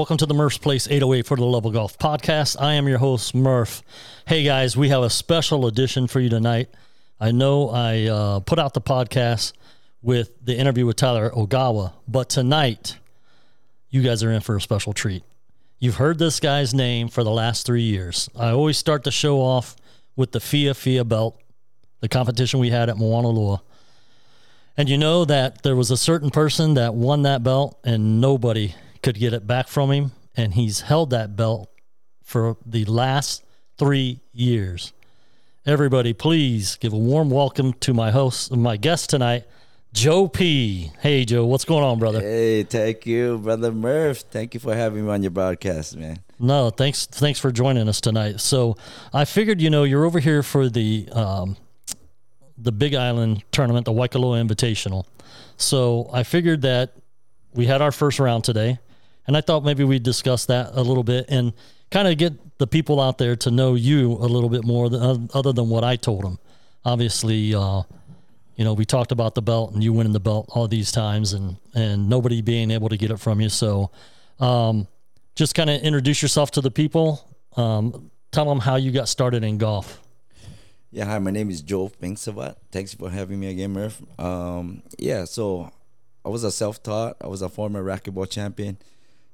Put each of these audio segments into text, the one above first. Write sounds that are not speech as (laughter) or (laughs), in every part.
Welcome to the Murph's Place 808 for the Love of Golf Podcast. I am your host, Murph. Hey guys, we have a special edition for you tonight. I know I uh, put out the podcast with the interview with Tyler Ogawa, but tonight you guys are in for a special treat. You've heard this guy's name for the last three years. I always start the show off with the FIA FIA belt, the competition we had at Moana Lua. And you know that there was a certain person that won that belt and nobody could get it back from him. And he's held that belt for the last three years. Everybody, please give a warm welcome to my host, my guest tonight, Joe P. Hey, Joe, what's going on, brother? Hey, thank you, brother Murph. Thank you for having me on your broadcast, man. No, thanks, thanks for joining us tonight. So I figured, you know, you're over here for the um, the Big Island tournament, the Waikoloa Invitational. So I figured that we had our first round today, and I thought maybe we'd discuss that a little bit and kind of get the people out there to know you a little bit more than, other than what I told them. Obviously, uh, you know, we talked about the belt and you winning the belt all these times and, and nobody being able to get it from you. So um, just kind of introduce yourself to the people. Um, tell them how you got started in golf. Yeah, hi, my name is Joe Pinksavat. Thanks for having me again, Murph. Um, yeah, so I was a self-taught. I was a former racquetball champion,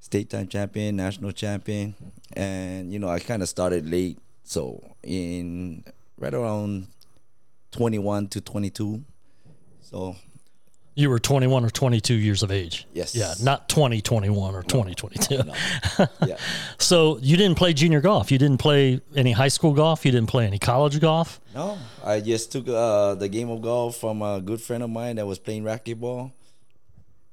state time champion, national champion, and you know I kind of started late. So in right around 21 to 22. So You were 21 or 22 years of age. Yes. Yeah, not 2021 or 2022. no, (laughs) yeah. So you didn't play junior golf. You didn't play any high school golf. You didn't play any college golf. No, I just took uh, the game of golf from a good friend of mine that was playing racquetball.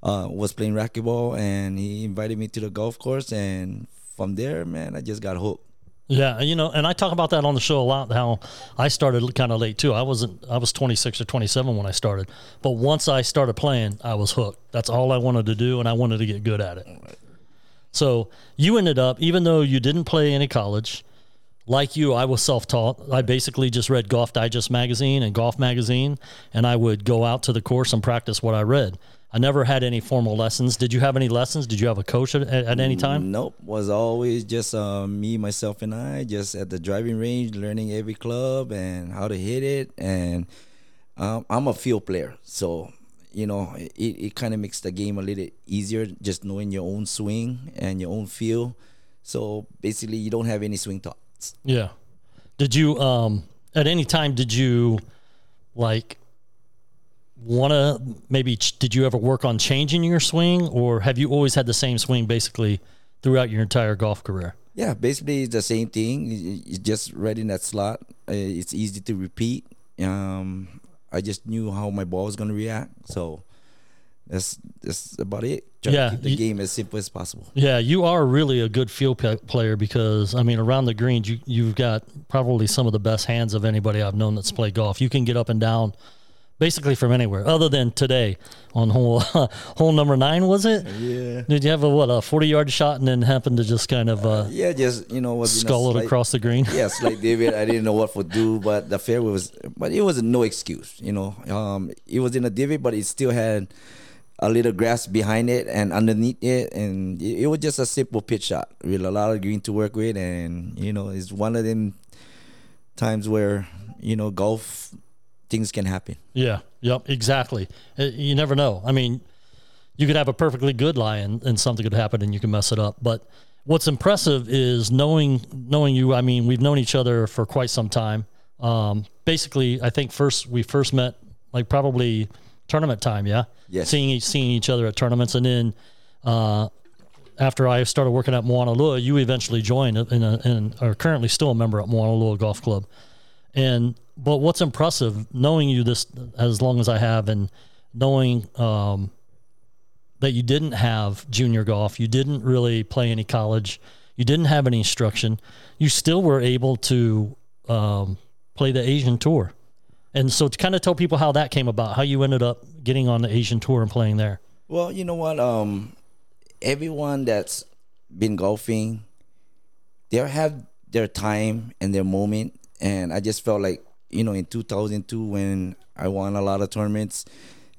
Uh, was playing racquetball, and he invited me to the golf course, and from there, man, I just got hooked. Yeah, you know, and I talk about that on the show a lot. How I started kind of late too. I wasn't. I was 26 or 27 when I started, but once I started playing, I was hooked. That's all I wanted to do, and I wanted to get good at it. So you ended up, even though you didn't play any college, like you, I was self-taught. I basically just read Golf Digest magazine and Golf magazine, and I would go out to the course and practice what I read. I never had any formal lessons. Did you have any lessons? Did you have a coach at, at any time? Nope, was always just uh, me, myself, and I, just at the driving range, learning every club and how to hit it. And um, I'm a field player, so you know it, it kind of makes the game a little easier, just knowing your own swing and your own feel. So basically, you don't have any swing thoughts. Yeah. Did you um at any time did you like want to maybe ch- did you ever work on changing your swing or have you always had the same swing basically throughout your entire golf career? Yeah, basically it's the same thing. It's just right in that slot. Uh, It's easy to repeat. Um, I just knew how my ball was gonna react, so that's that's about it. Try Yeah, to keep the you- game as simple as possible. Yeah, you are really a good field player because I mean around the greens you you've got probably some of the best hands of anybody I've known that's played golf. You can get up and down basically from anywhere other than today on hole (laughs) hole number 9 was it? Yeah. Did you have a what a 40 yard shot and then happen to just kind of uh, Yeah, just you know, was in a skull it across the green? Yeah, (laughs) like david I didn't know what to do, but the fairway was, but it was no excuse. You know, um, it was in a divot, but it still had a little grass behind it and underneath it, and it, it was just a simple pitch shot with a lot of green to work with, and you know, it's one of them times where you know golf things can happen. Yeah. Yep. Exactly. Uh, You never know. I mean, you could have a perfectly good lie and, and something could happen and you can mess it up. But what's impressive is knowing knowing you. I mean, we've known each other for quite some time. Um, basically, I think first we first met like probably tournament time. Yeah. Yes. Seeing each- seeing each other at tournaments, and then uh, after I started working at Moana Lua, you eventually joined and and are currently still a member at Moana Lua Golf Club. And but what's impressive, knowing you this as long as I have, and knowing um, that you didn't have junior golf, you didn't really play any college, you didn't have any instruction, you still were able to um, play the Asian tour. And so to kind of tell people how that came about, how you ended up getting on the Asian tour and playing there. Well, you know what? Um, everyone that's been golfing, they have their time and their moment, and I just felt like you know in 2002 when I won a lot of tournaments,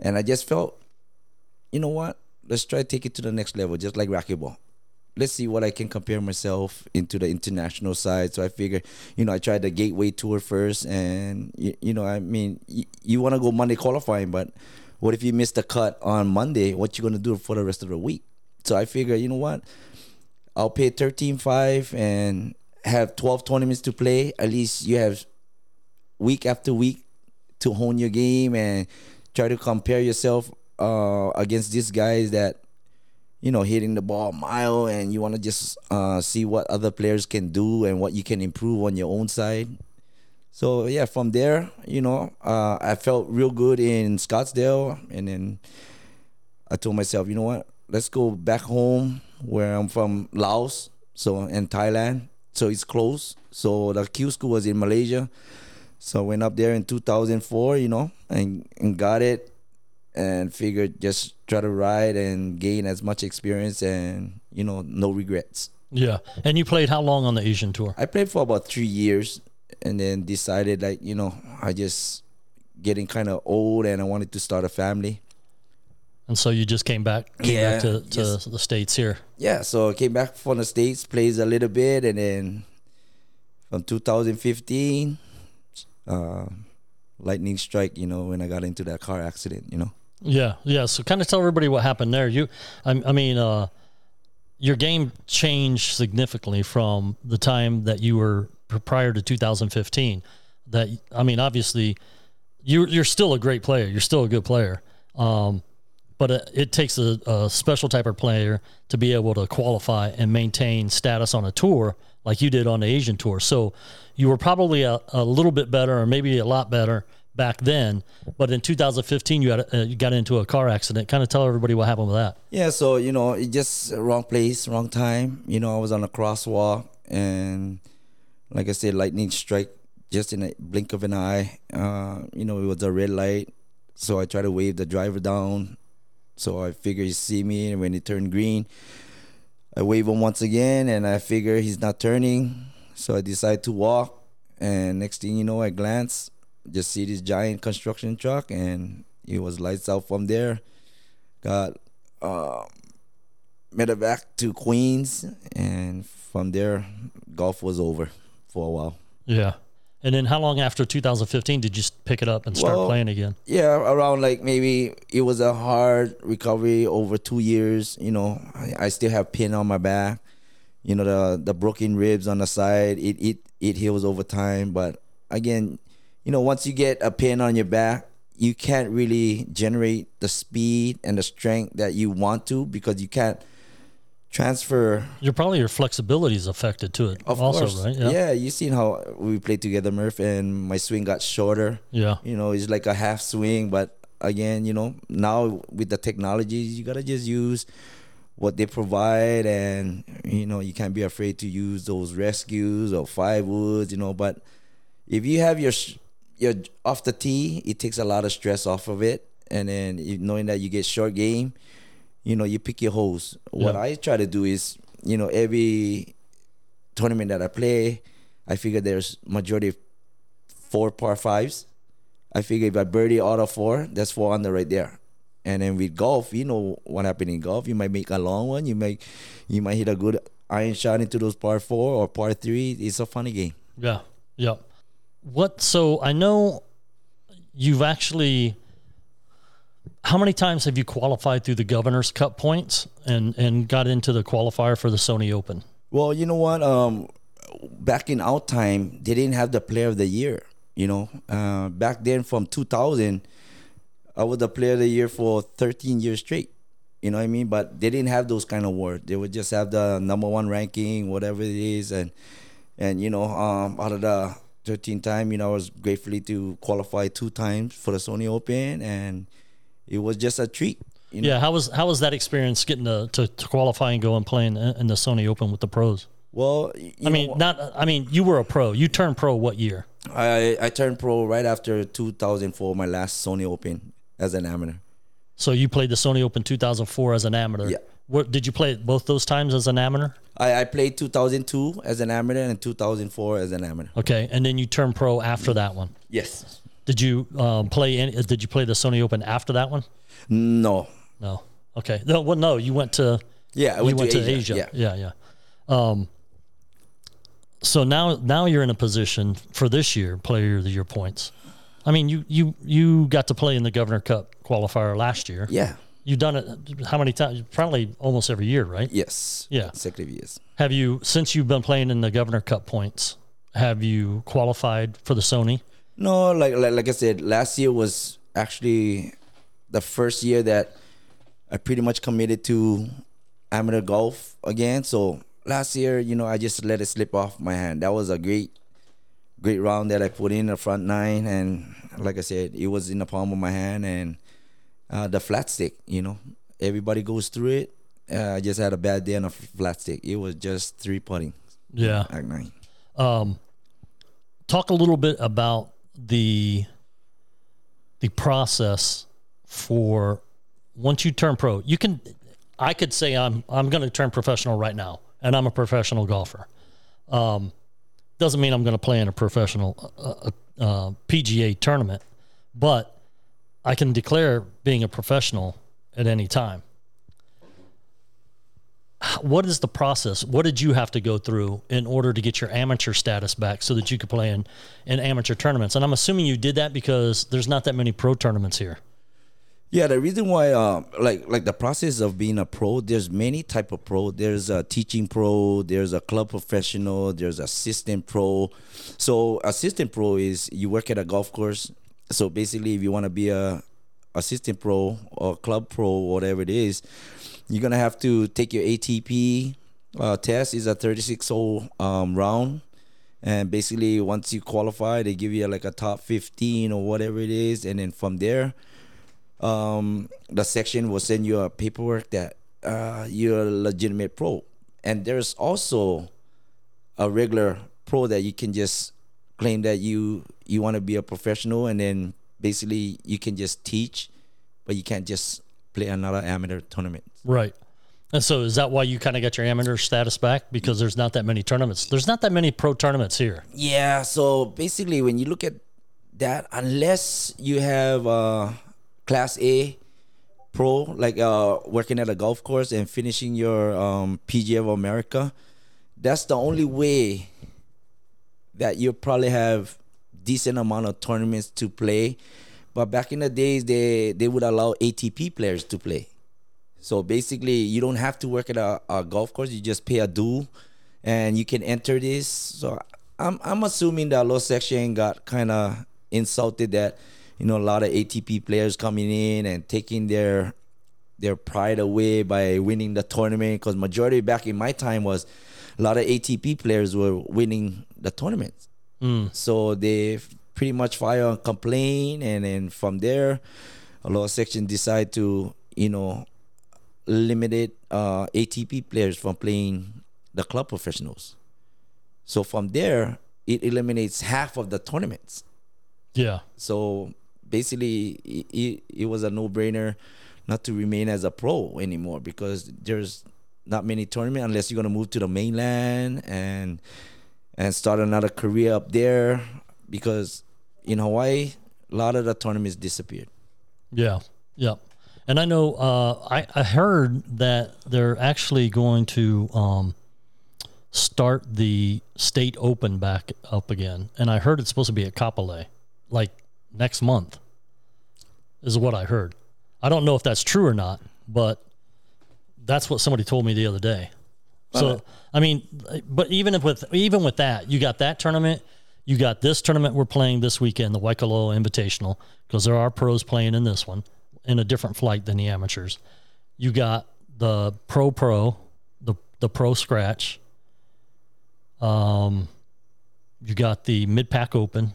and I just felt, you know what? Let's try to take it to the next level, just like racquetball. let's see what I can compare myself into the international side. So I figure, you know, I tried the Gateway Tour first, and you, you know, I mean, you, you want to go Monday qualifying, but what if you miss the cut on Monday? What you gonna do for the rest of the week? So I figure, you know what, I'll pay thirteen five and have twelve tournaments to play. At least you have week after week to hone your game and try to compare yourself uh, against these guys that you know hitting the ball mile and you want to just uh, see what other players can do and what you can improve on your own side. So yeah from there you know uh, i felt real good in scottsdale and then i told myself you know what? Let's go back home where i'm from laos so in thailand. So it's close. So the q school was in malaysia so I went up there in 2004 you know and, and got it and figured just try to ride and gain as much experience and you know no regrets Yeah. And you played how long on the Asian tour? i played for about three years and then decided like you know i just getting kind of old and i wanted to start a family And so you just came back, came Yeah, back to, to yes. the states here. yeah so i came back from the states plays a little bit and then from 2015 uh lightning strike you know when i got into that car accident you know Yeah, yeah. So kind of tell everybody what happened there. You, I, I mean, uh, your game changed significantly from the time that you were prior to 2015. That I mean, obviously, you you're still a great player. You're still a good player. Um, but it, it takes a, a special type of player to be able to qualify and maintain status on a tour like you did on the Asian tour. So you were probably a, a little bit better, or maybe a lot better back then. But in 2015, you had uh, you got into a car accident. Kind of tell everybody what happened with that. Yeah, so you know, it just wrong place, wrong time. You know, I was on a crosswalk, and like I said, lightning strike just in a blink of an eye. Uh, you know, it was a red light, so I tried to wave the driver down. So I figure he see me, and when it turned green, I wave him once again, and I figure he's not turning. So I decide to walk, and next thing you know, I glance, just see this giant construction truck, and it was lights out from there. Got uh, it back to Queens, and from there, golf was over for a while. Yeah. And then how long after 2015 did you pick it up and start Well, playing again? Yeah, around like maybe it was a hard recovery over two years. You know, I, I still have pin on my back. You know, the the broken ribs on the side. It it it heals over time, but again, you know, once you get a pin on your back, you can't really generate the speed and the strength that you want to because you can't transfer You're probably your flexibility is affected to it Of also, course. right? Yeah. you seen how we played together, Murph, and my swing got shorter. Yeah. You know, it's like a half swing, but again, you know, now with the technologies, you gotta just use what they provide, and you know, you can't be afraid to use those rescues or five woods, you know. But if you have your sh- your off the tee, it takes a lot of stress off of it, and then knowing that you get short game, you know, you pick your holes. What Yeah. I try to do is, you know, every tournament that I play, I figure there's majority of four par fives. I figure if I birdie out of four, that's four under right there. And then with golf, you know what happened in golf. You might make a long one. You might you might hit a good iron shot into those par four or par three. It's a funny game. Yeah. Yeah. What so I know you've actually how many times have you qualified through the Governor's Cup points and and got into the qualifier for the Sony Open? Well, you know what? Um, back in our time, they didn't have the Player of the Year. You know, uh, back then from 2000, I was the Player of the Year for 13 years straight. You know what I mean? But they didn't have those kind of awards. They would just have the number one ranking, whatever it is, and and you know, um, out of the 13 time, you know, I was gratefully to qualify two times for the Sony Open, and it was just a treat. You know? Yeah, how was how was that experience getting to, to, to qualify and go and play in, in the Sony Open with the pros? Well, you I mean, know, not I mean, you were a pro. You turned pro what year? I I turned pro right after 2004, my last Sony Open as an amateur. So you played the Sony Open 2004 as an amateur. Yeah. What did you play it both those times as an amateur? I, I played 2002 as an amateur and 2004 as an amateur. Okay, and then you turned pro after that one. Yes. Did you um, play? Any, did you play the Sony Open after that one? No. No. Okay. No. Well, no. You went to Yeah, I you went, went to, to Asia. Asia. Yeah, yeah. Um, so now, now you're in a position for this year, Player of the Year points. I mean, you you you got to play in the Governor Cup qualifier last year. Yeah. You've done it how many times? Probably almost every year, right? Yes. Yeah. Consecutive years. Have you since you've been playing in the Governor Cup points? Have you qualified for the Sony? No, like, like like I said, last year was actually the first year that I pretty much committed to amateur golf again. So last year, you know, I just let it slip off my hand. That was a great, great round that I put in the front nine, and like I said, it was in the palm of my hand, and uh, the flat stick. You know, everybody goes through it. Uh, I just had a bad day on a flat stick. It was just three putting Yeah. at nine. Um, talk a little bit about the the process for once you turn pro. You can, I could say I'm I'm going to turn professional right now, and I'm a professional golfer. Um, doesn't mean I'm going to play in a professional uh, uh, uh, PGA tournament, but I can declare being a professional at any time. What is the process? What did you have to go through in order to get your amateur status back so that you could play in, in amateur tournaments? And I'm assuming you did that because there's not that many pro tournaments here. Yeah, the reason why, uh, like, like the process of being a pro, there's many type of pro. There's a teaching pro, there's a club professional, there's assistant pro. So assistant pro is you work at a golf course. So basically, if you want to be a assistant pro or club pro, whatever it is, you're gonna have to take your ATP uh, test. is a 36 hole um, round, and basically once you qualify, they give you like a top 15 or whatever it is, and then from there um, the section will send you a paperwork that uh, you're a legitimate pro. And there's also a regular pro that you can just claim that you you want to be a professional, and then basically you can just teach, but you can't just play another amateur tournament. Right. And so is that why you kind of got your amateur status back? Because there's not that many tournaments. There's not that many pro tournaments here. Yeah. So basically, when you look at that, unless you have uh, Class A pro, like uh, working at a golf course and finishing your um, PGA of America, that's the only way that you probably have decent amount of tournaments to play. But back in the days, they they would allow ATP players to play. So basically, you don't have to work at a, a golf course. You just pay a due, and you can enter this. So I'm I'm assuming that low section got kind of insulted that you know a lot of ATP players coming in and taking their their pride away by winning the tournament. Because majority back in my time was a lot of ATP players were winning the tournaments. So they pretty much file and complain, and then from there, Aloha section decide to you know limited uh, ATP players from playing the club professionals. So from there, it eliminates half of the tournaments. Yeah. So basically, it, it, it was a no brainer not to remain as a pro anymore because there's not many tournaments unless you're gonna move to the mainland and and start another career up there because in Hawaii a lot of the tournaments disappeared. Yeah. Yeah. And I know uh, I, I heard that they're actually going to um, start the state open back up again. And I heard it's supposed to be at Kapolei like next month, is what I heard. I don't know if that's true or not, but that's what somebody told me the other day. So I mean, but even if with even with that, you got that tournament, you got this tournament we're playing this weekend, the Waikoloa Invitational, because there are pros playing in this one in a different flight than the amateurs. You got the Pro Pro, the the Pro Scratch. Um, you got the Mid Pac Open.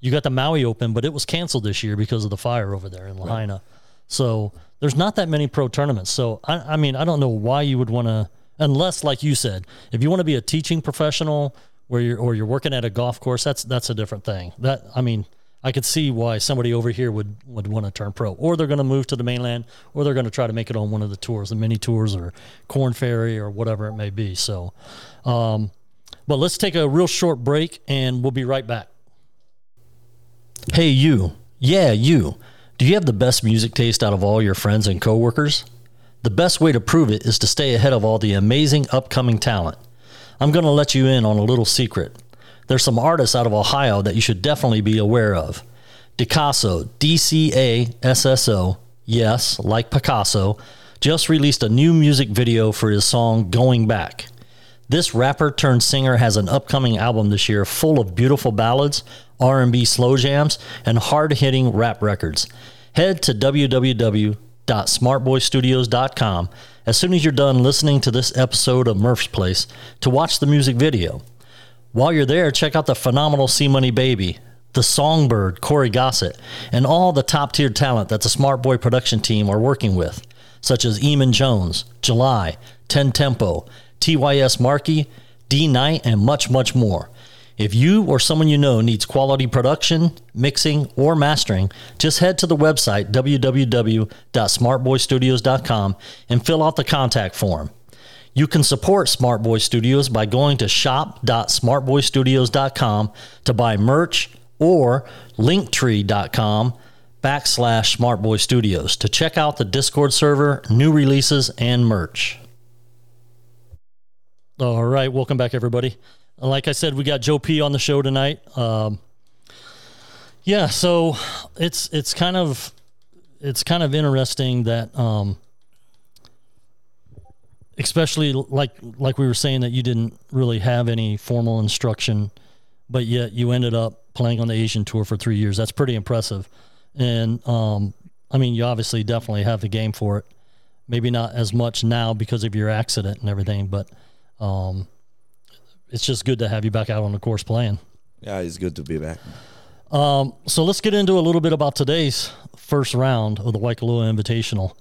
You got the Maui Open, but it was canceled this year because of the fire over there in Lahaina. So there's not that many pro tournaments. So I, I mean, I don't know why you would want to, unless, like you said, if you want to be a teaching professional where you're or you're working at a golf course, that's that's a different thing. That I mean, I could see why somebody over here would would want to turn pro, or they're going to move to the mainland, or they're going to try to make it on one of the tours, the mini tours, or Korn Ferry, or whatever it may be. So, um, but let's take a real short break, and we'll be right back. Hey, you. Yeah, you. Do you have the best music taste out of all your friends and coworkers? The best way to prove it is to stay ahead of all the amazing upcoming talent. I'm going to let you in on a little secret. There's some artists out of Ohio that you should definitely be aware of. Dicasso, D C A S S O, yes, like Picasso, just released a new music video for his song Going Back. This rapper turned singer has an upcoming album this year full of beautiful ballads, R&B slow jams, and hard-hitting rap records. Head to www.smartboystudios.com as soon as you're done listening to this episode of Murph's Place to watch the music video. While you're there, check out the phenomenal C Money Baby, the Songbird, Corey Gossett, and all the top tier talent that the Smart Boy production team are working with, such as Eamon Jones, July, 10 Tempo, TYS Markey, D Knight, and much, much more. If you or someone you know needs quality production, mixing, or mastering, just head to the website www.smartboystudios.com and fill out the contact form. You can support Smart Boy Studios by going to shop.smartboystudios.com to buy merch or linktree.com backslash smartboystudios to check out the Discord server, new releases, and merch. All right, welcome back, everybody. Like I said, we got Joe P on the show tonight. Um, yeah, so it's it's kind of it's kind of interesting that, um, especially like like we were saying that you didn't really have any formal instruction, but yet you ended up playing on the Asian tour for three years. That's pretty impressive, and um, I mean, you obviously definitely have the game for it. Maybe not as much now because of your accident and everything, but um, it's just good to have you back out on the course playing. Yeah, it's good to be back. Um, so let's get into a little bit about today's first round of the Waikoloa Invitational.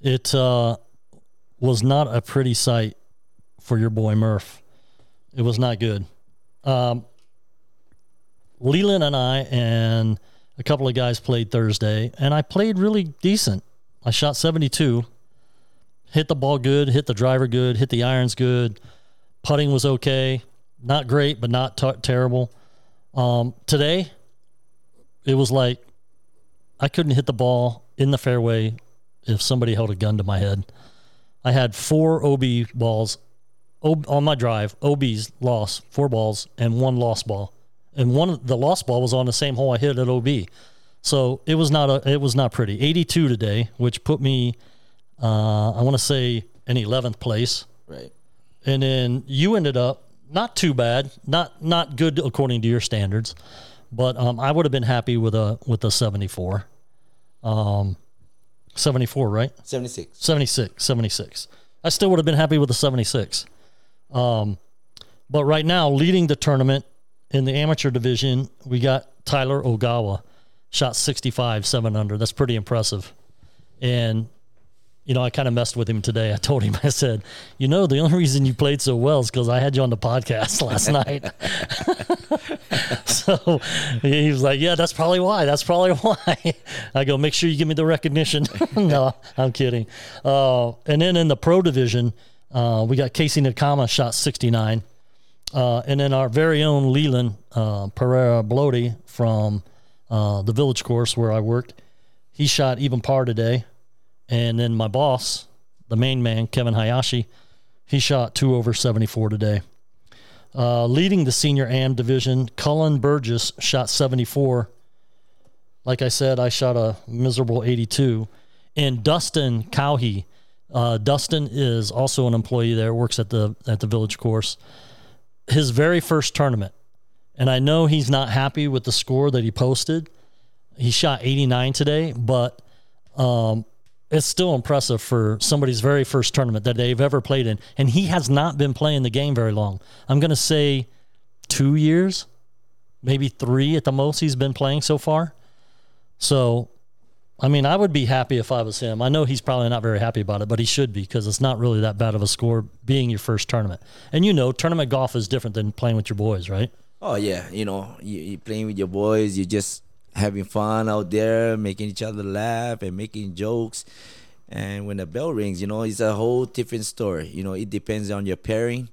It uh, was not a pretty sight for your boy Murph. It was not good. Um, Leland and I and a couple of guys played Thursday, and I played really decent. I shot 72, hit the ball good, hit the driver good, hit the irons good. Putting was okay, not great, but not t- terrible. Um, today, it was like I couldn't hit the ball in the fairway if somebody held a gun to my head. I had four OB balls on my drive. OBs lost four balls and one lost ball, and one the lost ball was on the same hole I hit at OB. So it was not a it was not pretty. 82 today, which put me, uh, I want to say, in 11th place. Right. And then you ended up not too bad, not not good according to your standards, but um, I would have been happy with a with a 74. Um, 74, right? 76. 76, 76. I still would have been happy with a 76. Um, but right now, leading the tournament in the amateur division, we got Tyler Ogawa, shot 65, 7 under. That's pretty impressive. And you know, I kind of messed with him today. I told him, (laughs) I said, you know, the only reason you played so well is because I had you on the podcast (laughs) last night. (laughs) so he was like, yeah, that's probably why. That's probably why. I go, make sure you give me the recognition. no, I'm kidding. Uh, and then in the pro division, uh, we got Casey Nakama shot 69. Uh, and then our very own Leland uh, Pereira Bloody from uh, the village course where I worked, he shot even par today. And then my boss, the main man, Kevin Hayashi, he shot two over 74 today. Uh, leading the senior AM division, Cullen Burgess shot 74. Like I said, I shot a miserable 82. And Dustin Cowhey, uh, Dustin is also an employee there, works at the at the village course. His very first tournament, and I know he's not happy with the score that he posted. He shot 89 today, but um, it's still impressive for somebody's very first tournament that they've ever played in. And he has not been playing the game very long. I'm going to say two years, maybe three at the most he's been playing so far. So, I mean, I would be happy if I was him. I know he's probably not very happy about it, but he should be because it's not really that bad of a score being your first tournament. And you know, tournament golf is different than playing with your boys, right? Oh yeah, you know, you, you playing with your boys, you just having fun out there, making each other laugh and making jokes. And when the bell rings, you know, it's a whole different story. You know, it depends on your pairing,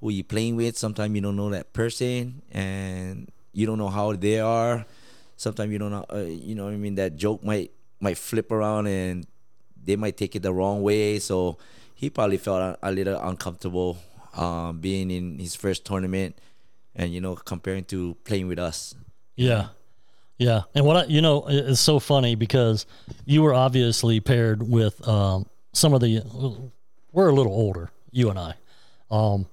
who you're playing with. Sometimes you don't know that person, and you don't know how they are. Sometimes you don't know, uh, you know, I mean, that joke might might flip around and they might take it the wrong way. So he probably felt a, little uncomfortable um, being in his first tournament, and you know comparing to playing with us. Yeah. Yeah. And what I, you know, it- it's so funny because you were obviously paired with um, some of the, we're a little older, you and I. Um,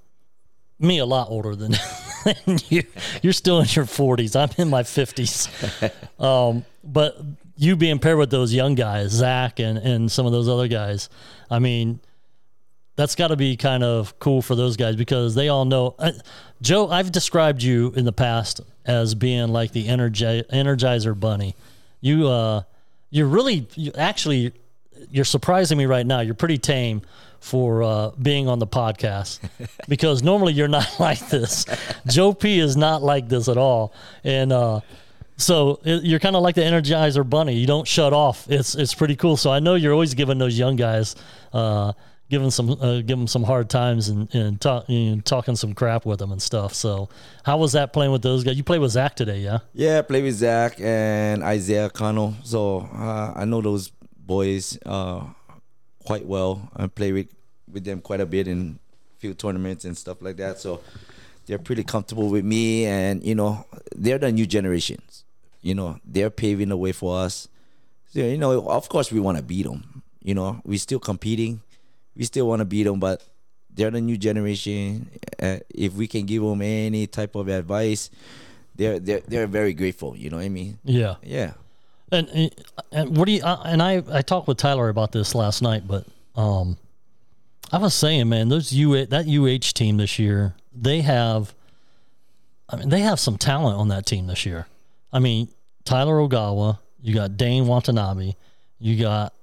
me a lot older than, (laughs) than you. You're still in your 40s. I'm in my 50s. (laughs) Um, but you being paired with those young guys, Zach and, and some of those other guys, I mean, that's got to be kind of cool for those guys because they all know. Uh, Joe, I've described you in the past as being like the energi- energizer bunny. You, uh, you're really, you actually, you're surprising me right now. You're pretty tame for uh, being on the podcast (laughs) because normally you're not (laughs) like this. Joe P is not like this at all, and uh, so you're kind of like the Energizer Bunny. You don't shut off. It's it's pretty cool. So I know you're always giving those young guys, uh, giving some uh, them some hard times and and talk, you know, talking some crap with them and stuff. So how was that playing with those guys? You played with Zach today, yeah? Yeah, I play with Zach and Isaiah Cano. So uh, I know those boys uh, quite well. I play with, with them quite a bit in few tournaments and stuff like that. So they're pretty comfortable with me, and you know they're the new generations. You know they're paving the way for us. So, you know, of course we want to beat them. You know, we're still competing. We still want to beat them, but they're the new generation. Uh, if we can give them any type of advice, they're they're they're very grateful. You know what I mean? Yeah. Yeah. And and what do you? Uh, and I I talked with Tyler about this last night, but um, I was saying, man, those U that UH team this year, they have. I mean, they have some talent on that team this year. I mean, Tyler Ogawa, you got Dane Watanabe, you got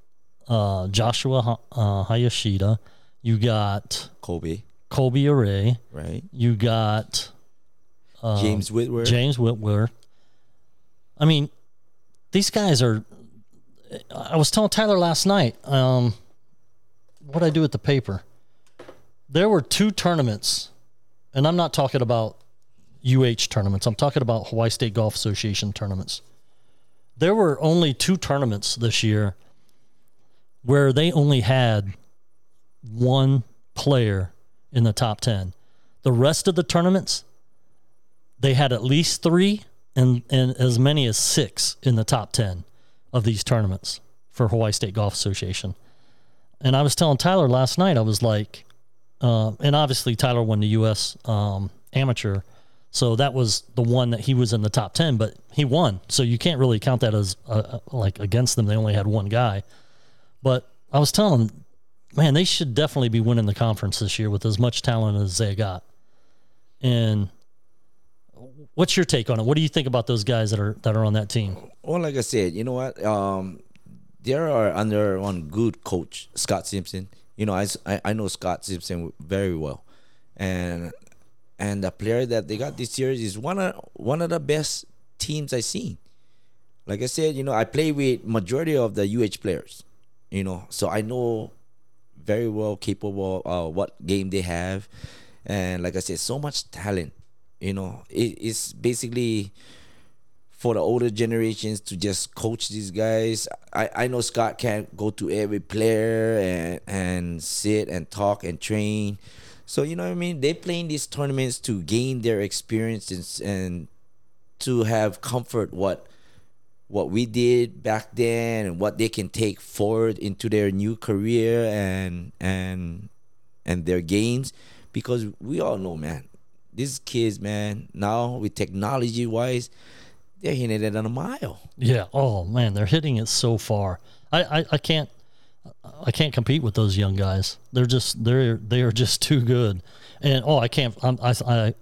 uh, Joshua Ha- uh, Hayashida, you got Kobe, Kobe Array, right? you got uh, James Whitworth. James Whitworth. I mean, these guys are. I was telling Tyler last night. Um, what I do with the paper. There were two tournaments, and I'm not talking about UH tournaments. I'm talking about Hawaii State Golf Association tournaments. There were only two tournaments this year where they only had one player in the top 10. The rest of the tournaments, they had at least three and, and as many as six in the top 10 of these tournaments for Hawaii State Golf Association. And I was telling Tyler last night, I was like, uh, and obviously Tyler won the U.S. Um, amateur. So that was the one that he was in the top 10, but he won. So you can't really count that as uh, like against them. They only had one guy. But I was telling him, man, they should definitely be winning the conference this year with as much talent as they got. And what's your take on it? What do you think about those guys that are that are on that team? Well, like I said, you know what? Um, they are under one good coach, Scott Simpson. You know, I, I know Scott Simpson very well, and and the player that they got this year is one of one of the best teams I've seen. Like I said, you know, I play with majority of the UH players, you know, so I know very well capable of what game they have, and like I said, so much talent. You know, it, it's basically for the older generations to just coach these guys. I, I know Scott can't go to every player and and sit and talk and train. So you know what I mean? They playing these tournaments to gain their experience and, and to have comfort what what we did back then and what they can take forward into their new career and and and their games because we all know man these kids man now with technology wise they're hitting it on a mile Yeah. Oh man, they're hitting it so far. I, I, I can't I can't compete with those young guys. They're just they're they are just too good. And oh, I can't. I'm, I I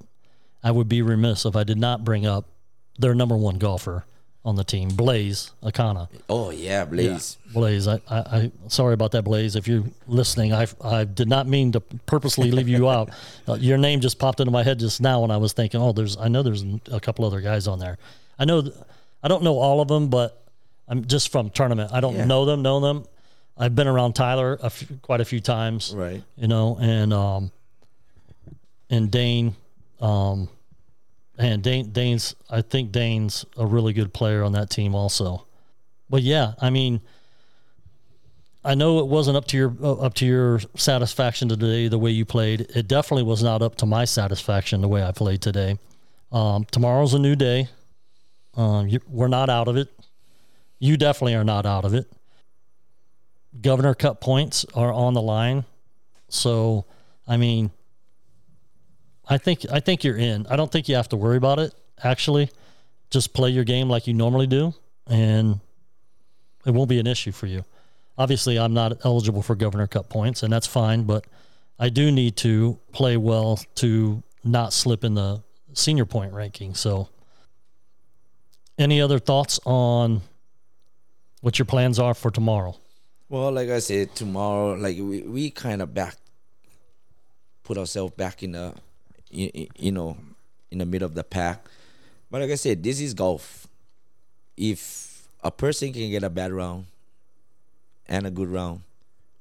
I would be remiss if I did not bring up their number one golfer on the team, Blaze Akana. oh yeah blaze Blaze, I, I, I sorry about that, Blaze. If you're listening, I I did not mean to purposely leave you out. (laughs) Uh, your name just popped into my head just now when I was thinking, oh, there's I know there's a couple other guys on there. I know th- I don't know all of them, but I'm just from tournament. I don't Yeah. know them, know them. I've been around Tyler a few, quite a few times, right you know, and um, and Dane, um, and Dane Dane's I think Dane's a really good player on that team also. But yeah, I mean, I know it wasn't up to your uh, up to your satisfaction today the way you played. It definitely was not up to my satisfaction the way I played today. Um, tomorrow's a new day. Um, you, we're not out of it. You definitely are not out of it. Governor Cup points are on the line, so I mean, I think I think you're in. I don't think you have to worry about it. Actually, just play your game like you normally do, and it won't be an issue for you. Obviously, I'm not eligible for Governor Cup points, and that's fine. But I do need to play well to not slip in the senior point ranking. So, any other thoughts on what your plans are for tomorrow? Well, like I said, tomorrow, like we, we kind of back, put ourselves back in the, you, you know, in the middle of the pack. But like I said, this is golf. If a person can get a bad round and a good round,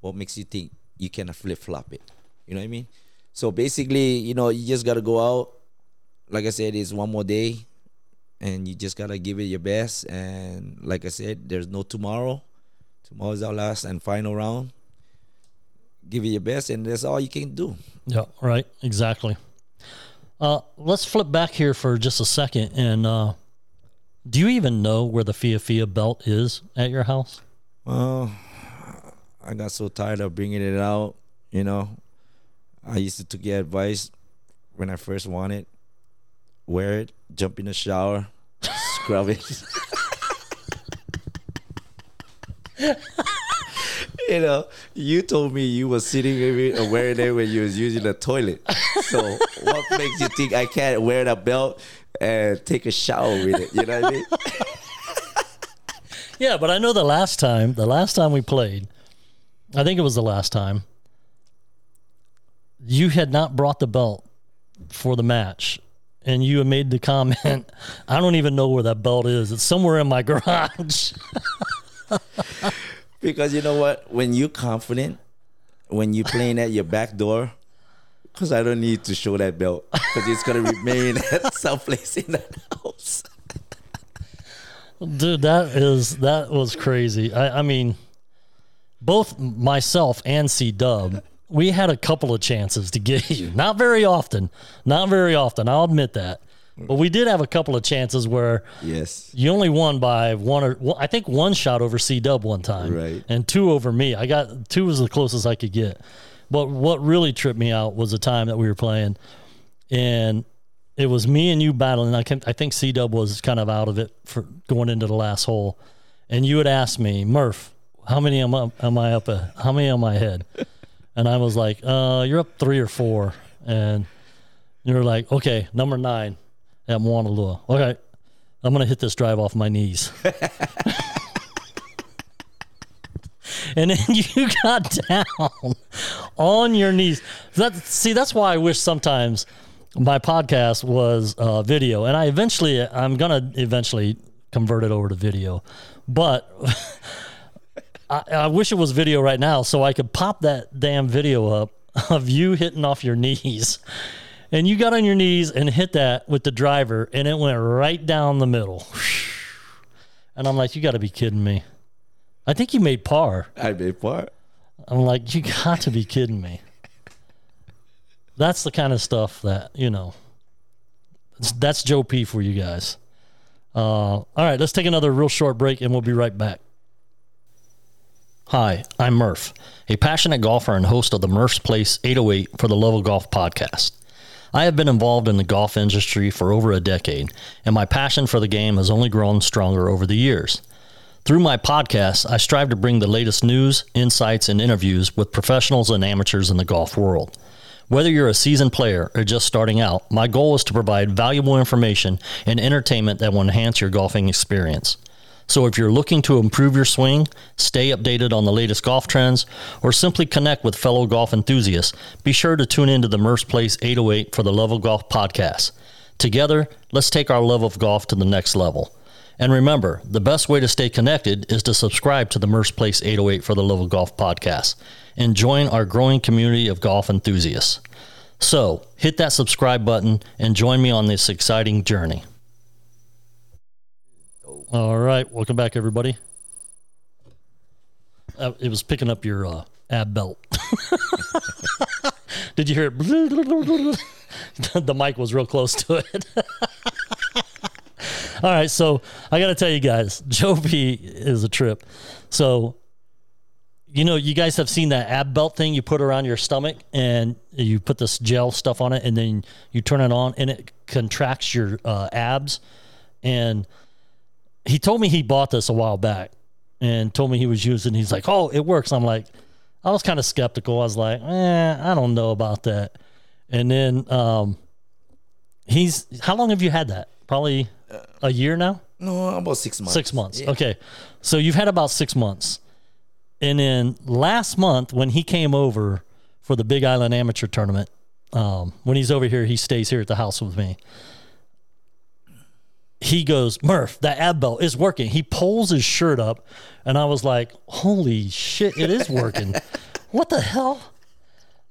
what makes you think you can flip flop it? You know what I mean? So basically, you know, you just gotta go out. Like I said, it's one more day, and you just gotta give it your best. And like I said, there's no tomorrow. Tomorrow's our last and final round. Give it your best, and that's all you can do. Yeah, right. Exactly. Uh, let's flip back here for just a second. And uh, do you even know where the Fia Fia belt is at your house? Well, I got so tired of bringing it out. You know, I used to get advice when I first wanted. Wear it, jump in the shower, (laughs) scrub it. (laughs) you know, you told me you were sitting wearing it when you was using the toilet. So what makes you think I can't wear that belt and take a shower with it? You know what I mean? (laughs) Yeah, but I know the last time, the last time we played, I think it was the last time, you had not brought the belt for the match. And you had made the comment, (laughs) I don't even know where that belt is. It's somewhere in my (laughs) garage. Because you know what? When you're confident, when you're playing at your back door, because I don't need to show that belt because it's gonna remain at (laughs) some place in that house. Dude, that is that was crazy. I, I mean, both myself and C Dub, we had a couple of chances to get you. Not very often. Not very often. I'll admit that. But we did have a couple of chances where Yes. you only won by one or well, I think one shot over C Dub one time, Right. And two over me. I got two was the closest I could get. But what really tripped me out was the time that we were playing, and it was me and you battling. I can I think C Dub was kind of out of it for going into the last hole, and you had asked me, Murph, how many am I, am I up? A, how many am I ahead? (laughs) And I was like, uh, you're up three or four, and you were like, okay, number nine at Moana Lua. Okay, I'm gonna hit this drive off my knees. (laughs) and then (laughs) you got down on your knees. That see, that's why I wish sometimes my podcast was uh, video, and I eventually, I'm gonna eventually convert it over to video, but. (laughs) I, I wish it was video right now so I could pop that damn video up of you hitting off your knees. And you got on your knees and hit that with the driver, and it went right down the middle. (sighs) And I'm like, you got to be kidding me. I think you made par. I made par. I'm like, you got to be kidding me. That's the kind of stuff that, you know, that's, Joe P for you guys. Uh, all right, let's take another real short break and we'll be right back. Hi, I'm Murph, a passionate golfer and host of the Murph's Place 808 for the Love of Golf podcast. I have been involved in the golf industry for over a decade, and my passion for the game has only grown stronger over the years. Through my podcast, I strive to bring the latest news, insights, and interviews with professionals and amateurs in the golf world. Whether you're a seasoned player or just starting out, my goal is to provide valuable information and entertainment that will enhance your golfing experience. So if you're looking to improve your swing, stay updated on the latest golf trends, or simply connect with fellow golf enthusiasts, be sure to tune into the Murph's Place 808 for the Love of Golf podcast. Together, let's take our love of golf to the next level. And remember, the best way to stay connected is to subscribe to the Murph's Place 808 for the Love of Golf podcast and join our growing community of golf enthusiasts. So, hit that subscribe button and join me on this exciting journey. All right, welcome back, everybody. uh, it was picking up your uh, ab belt. (laughs) Did you hear it? (laughs) the mic was real close to it. (laughs) All right, so I got to tell you guys, Joe P is a trip. So, you know, you guys have seen that ab belt thing you put around your stomach and you put this gel stuff on it and then you turn it on and it contracts your uh, abs. And he told me he bought this a while back and told me he was using. It. He's like, "Oh, it works." I'm like, I was kind of skeptical. I was like, "Eh, I don't know about that." And then um, he's how long have you had that? Probably a year now. No, about six months. Six months. Yeah. Okay, so you've had about six months, and then last month when he came over for the Big Island Amateur Tournament, um, when he's over here, he stays here at the house with me he goes, Murph, that ab belt is working. He pulls his shirt up, and I was like, holy shit, it is working. (laughs) what the hell?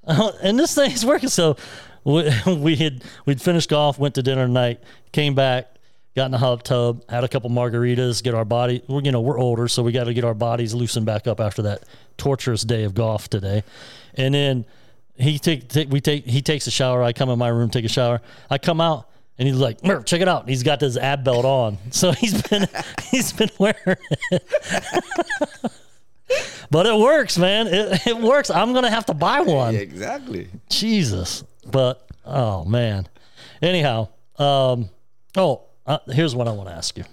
Uh, (laughs) and this thing is working. So we, (laughs) we had we'd finished golf, went to dinner tonight, came back, got in the hot tub, had a couple margaritas, get our body. We're you know we're older, so we got to get our bodies loosened back up after that torturous day of golf today, and then he take, take we take he takes a shower. I come in my room, take a shower. I come out. And he's like, Murph, check it out. And he's got this ab belt on. So (laughs) he's been (laughs) he's been wearing it. (laughs) but it works, man. It, it works. I'm gonna have to buy one. Yeah, exactly. Jesus. But oh man. Anyhow, um, oh, uh, here's what I want to ask you.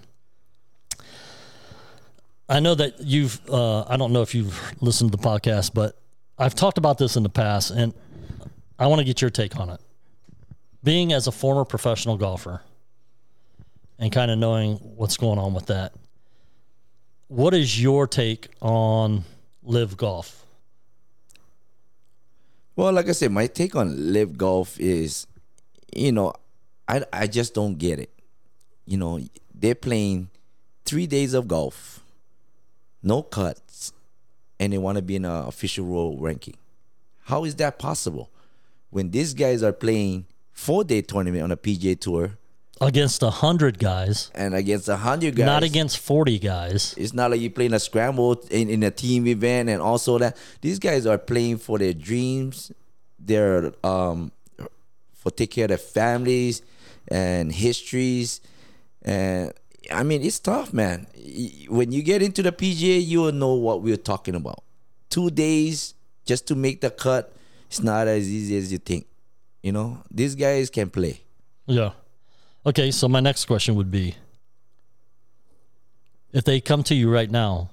I know that you've. Uh, I don't know if you've listened to the podcast, but I've talked about this in the past, and I want to get your take on it. Being as a former professional golfer, and kind of knowing what's going on with that, what is your take on live golf? Well, like I said, my take on live golf is, you know, I I just don't get it. You know, they're playing three days of golf, no cuts, and they want to be in an official world ranking. How is that possible? When these guys are playing four day tournament on a PGA tour Against a hundred guys, and against a hundred guys, not against forty guys. It's not like you're playing a scramble in, in a team event and also that these guys are playing for their dreams, their um for take care of their families and histories and I mean it's tough man. When you get into the PGA you will know what we're talking about. Two days just to make the cut, it's not as easy as you think. You know, these guys can play. Yeah. Okay, so my next question would be if they come to you right now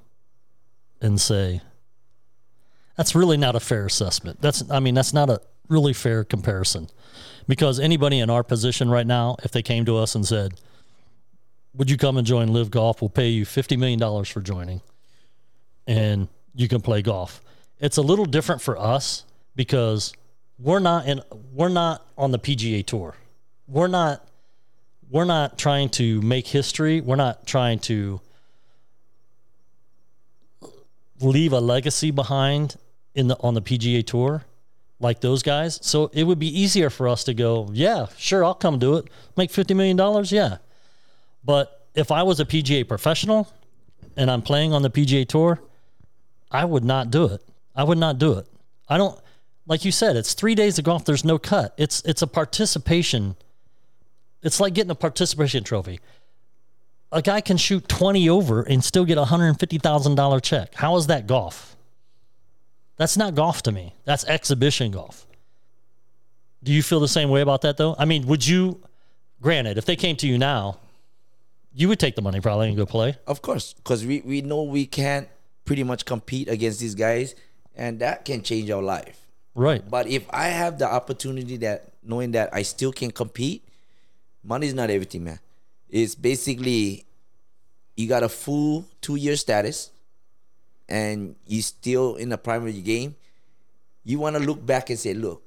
and say, that's really not a fair assessment. That's, I mean, that's not a really fair comparison because anybody in our position right now, if they came to us and said, would you come and join Live Golf? We'll pay you $50 million for joining and you can play golf. It's a little different for us because we're not in, we're not on the PGA tour. We're not, we're not trying to make history. We're not trying to leave a legacy behind in the on the PGA tour like those guys. So it would be easier for us to go, yeah, sure, I'll come do it. Make 50 million dollars, yeah. But if I was a PGA professional and I'm playing on the PGA tour, I would not do it. I would not do it. I don't like you said, it's 3 days of golf, there's no cut. It's it's a participation it's like getting a participation trophy. A guy can shoot 20 over and still get a $150,000 check. How is that golf? That's not golf to me. That's exhibition golf. Do you feel the same way about that though? I mean, would you granted, if they came to you now, you would take the money probably and go play. Of course, because we, we know we can't pretty much compete against these guys, and that can change our life. Right. But if I have the opportunity that knowing that I still can compete, money's not everything, man. It's basically you got a full two year status and you still in the primary game. You want to look back and say, look,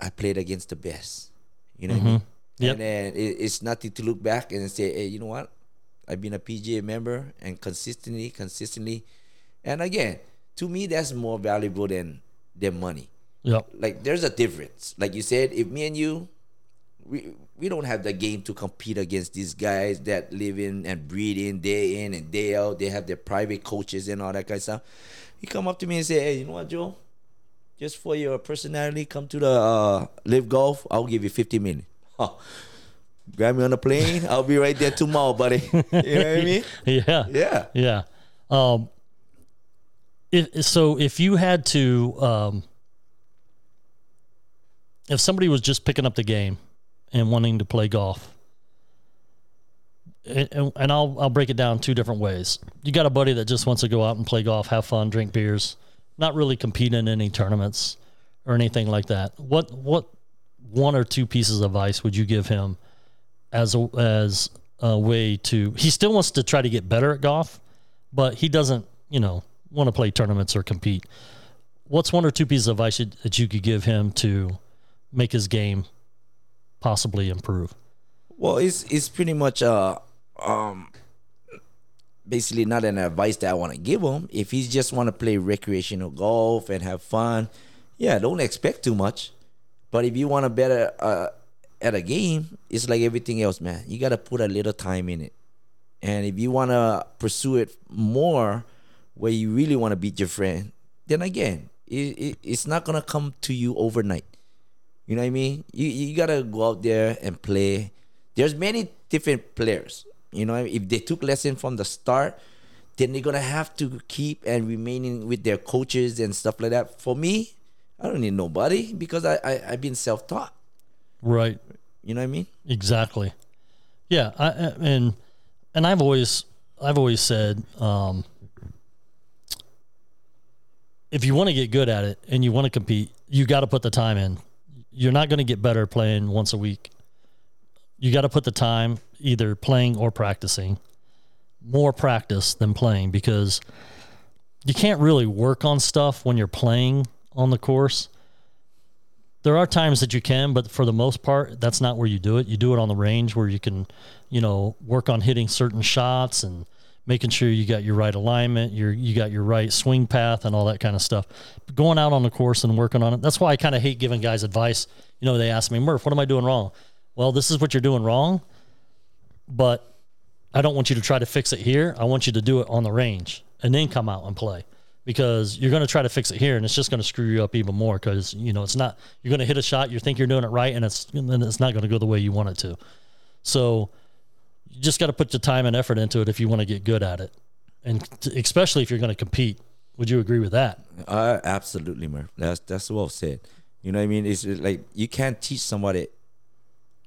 I played against the best. You know what I mm-hmm. mean? Yep. And then it, it's nothing to look back and say, hey, you know what? I've been a PGA member and consistently, consistently. And again, to me, that's more valuable than than money Yep. like there's a difference. Like you said, if me and you, we we don't have the game to compete against these guys that live in and breathe in day in and day out. They have their private coaches and all that kind of stuff. He come up to me and say, "Hey, you know what, Joe? Just for your personality, come to the uh, live golf. I'll give you fifty million. Huh. Grab me on the plane. (laughs) I'll be right there tomorrow, buddy. (laughs) you know what I mean? (laughs) Yeah. Yeah. Yeah. Um, if, so if you had to, um, if somebody was just picking up the game and wanting to play golf, and, and- I'll I'll break it down two different ways. You got a buddy that just wants to go out and play golf, have fun, drink beers, not really compete in any tournaments or anything like that. What what one or two pieces of advice would you give him as a as a way to? He still wants to try to get better at golf, but he doesn't, you know, want to play tournaments or compete. What's one or two pieces of advice that you could give him to make his game possibly improve? Well, it's it's pretty much uh um basically not an advice that I want to give him. If he just want to play recreational golf and have fun, yeah, don't expect too much. But if you want to better uh, at a game, it's like everything else, man. You gotta put a little time in it. And if you want to pursue it more, where you really want to beat your friend, then again, it, it, it's not gonna come to you overnight. You know what I mean? You you gotta go out there and play. There's many different players. You know, if they took lesson from the start, then they're gonna have to keep and remaining with their coaches and stuff like that. For me, I don't need nobody because I, I I've been self taught. Right. You know what I mean? Exactly. Yeah, I, and and I've always I've always said um, if you want to get good at it and you want to compete, you got to put the time in. You're not going to get better playing once a week. You got to put the time either playing or practicing. More practice than playing because you can't really work on stuff when you're playing on the course there are times that you can, but for the most part, that's not where you do it. You do it on the range where you can, you know, work on hitting certain shots and making sure you got your right alignment, your you got your right swing path and all that kind of stuff. But going out on the course and working on it. That's why I kind of hate giving guys advice. You know, they ask me, Murph, what am I doing wrong? Well, this is what you're doing wrong, but I don't want you to try to fix it here. I want you to do it on the range and then come out and play because you're going to try to fix it here and it's just going to screw you up even more because you know it's not you're going to hit a shot you think you're doing it right and it's and it's not going to go the way you want it to so you just got to put the time and effort into it if you want to get good at it and t- especially if you're going to compete would you agree with that Uh, absolutely, Murph. That's that's well said. You know what I mean? It's like you can't teach somebody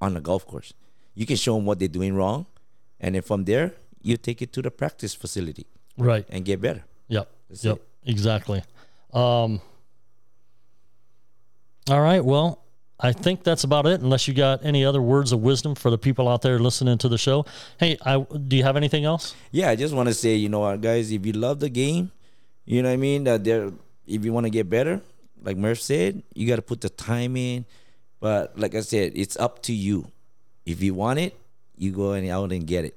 on the golf course. You can show them what they're doing wrong, and then from there you take it to the practice facility right and get better. Yep. That's yep. it. Exactly. Um, all right. Well, I think that's about it. Unless you got any other words of wisdom for the people out there listening to the show. Hey, I do you have anything else? Yeah, I just want to say, you know what, guys, if you love the game, you know what I mean. That there, if you want to get better, like Murph said, you got to put the time in. But like I said, it's up to you. If you want it, you go and out and get it.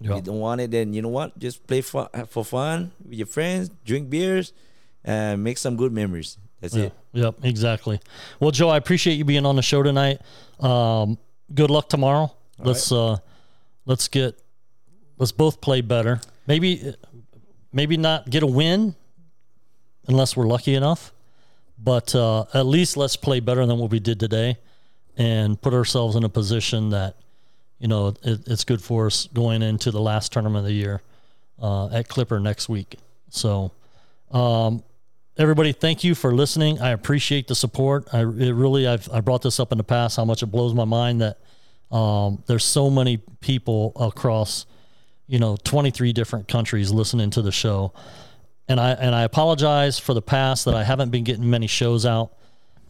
If you don't want it, then you know what? Just play for, for fun with your friends, drink beers, and make some good memories. That's Yeah. it. Yep. Exactly. Well, Joe, I appreciate you being on the show tonight. Um, good luck tomorrow. let's uh, let's get let's both play better. Maybe maybe not get a win unless we're lucky enough, but uh, at least let's play better than what we did today and put ourselves in a position that you know it, it's good for us going into the last tournament of the year uh, at Clipper next week. So. Um, everybody thank you for listening. I appreciate the support. I really i've i brought this up in the past how much it blows my mind that um, there's so many people across you know 23 different countries listening to the show. And i and i apologize for the past that i haven't been getting many shows out.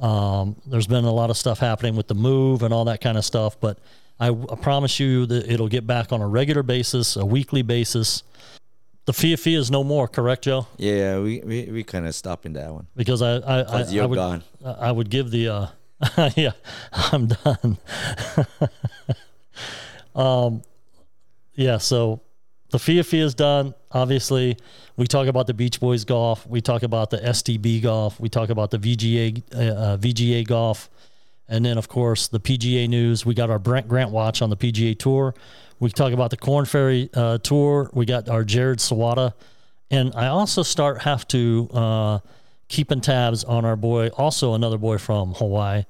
Um, there's been a lot of stuff happening with the move and all that kind of stuff but I, I promise you that it'll get back on a regular basis a weekly basis the Fia Fia is no more correct joe Yeah, we we, we kind of stopping that one. because I I, I, I would gone. I would give the uh (laughs) yeah I'm done. (laughs) um yeah, so the Fia Fia is done. Obviously, we talk about the Beach Boys golf. We talk about the STB golf. We talk about the VGA uh, uh, VGA golf, And then, of course, the PGA news. We got our Brent Grant watch on the PGA Tour. We talk about the Korn Ferry uh, Tour. We got our Jared Sawada. And I also start have to uh, keeping tabs on our boy, also another boy from Hawaii.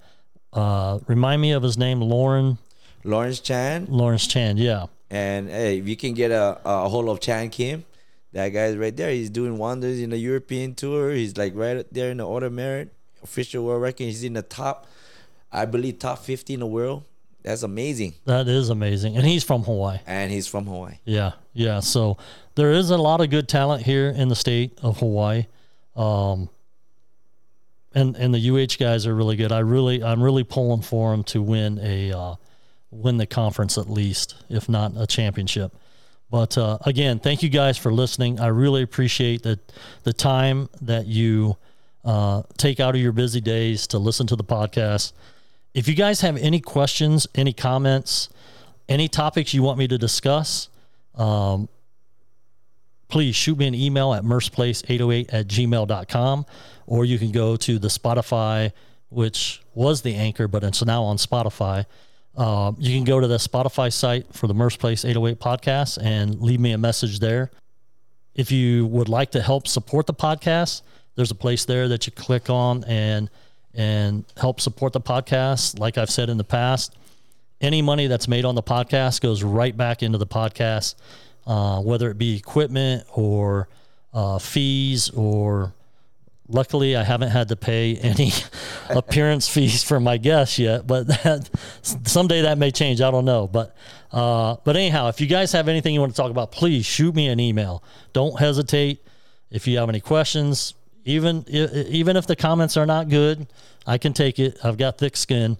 Uh, remind me of his name, Lauren. Lawrence Chan. Lawrence Chan, yeah. And hey, if you can get a, a hold of Chan Kim, that guy's right there. He's doing wonders in the European tour. He's like right there in the order merit. Official world ranking. He's in the top, I believe, top 50 in the world. That's amazing. That is amazing. And he's from Hawaii. And he's from Hawaii. Yeah, yeah. So there is a lot of good talent here in the state of Hawaii. Um, and and the UH guys are really good. I really I'm really pulling for them to win a uh, win the conference at least, if not a championship. But uh, again, thank you guys for listening. I really appreciate the the time that you uh, take out of your busy days to listen to the podcast. If you guys have any questions, any comments, any topics you want me to discuss, um, please shoot me an email at murphsplace808 at gmail.com or you can go to the Spotify, which was the anchor, but it's now on Spotify. Uh, you can go to the Spotify site for the Murph's Place 808 podcast and leave me a message there. If you would like to help support the podcast, there's a place there that you click on and and help support the podcast. Like I've said in the past, any money that's made on the podcast goes right back into the podcast, uh, whether it be equipment or uh, fees or luckily I haven't had to pay (laughs) any (laughs) appearance fees for my guests yet, but that, someday that may change. I don't know. But, uh, but anyhow, if you guys have anything you want to talk about, please shoot me an email. Don't hesitate. If you have any questions, even, even if the comments are not good, I can take it. I've got thick skin.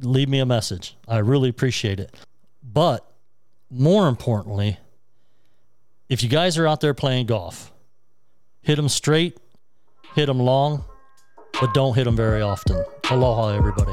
Leave me a message. I really appreciate it. But more importantly, if you guys are out there playing golf, hit them straight hit them long, but don't hit them very often. Aloha, everybody.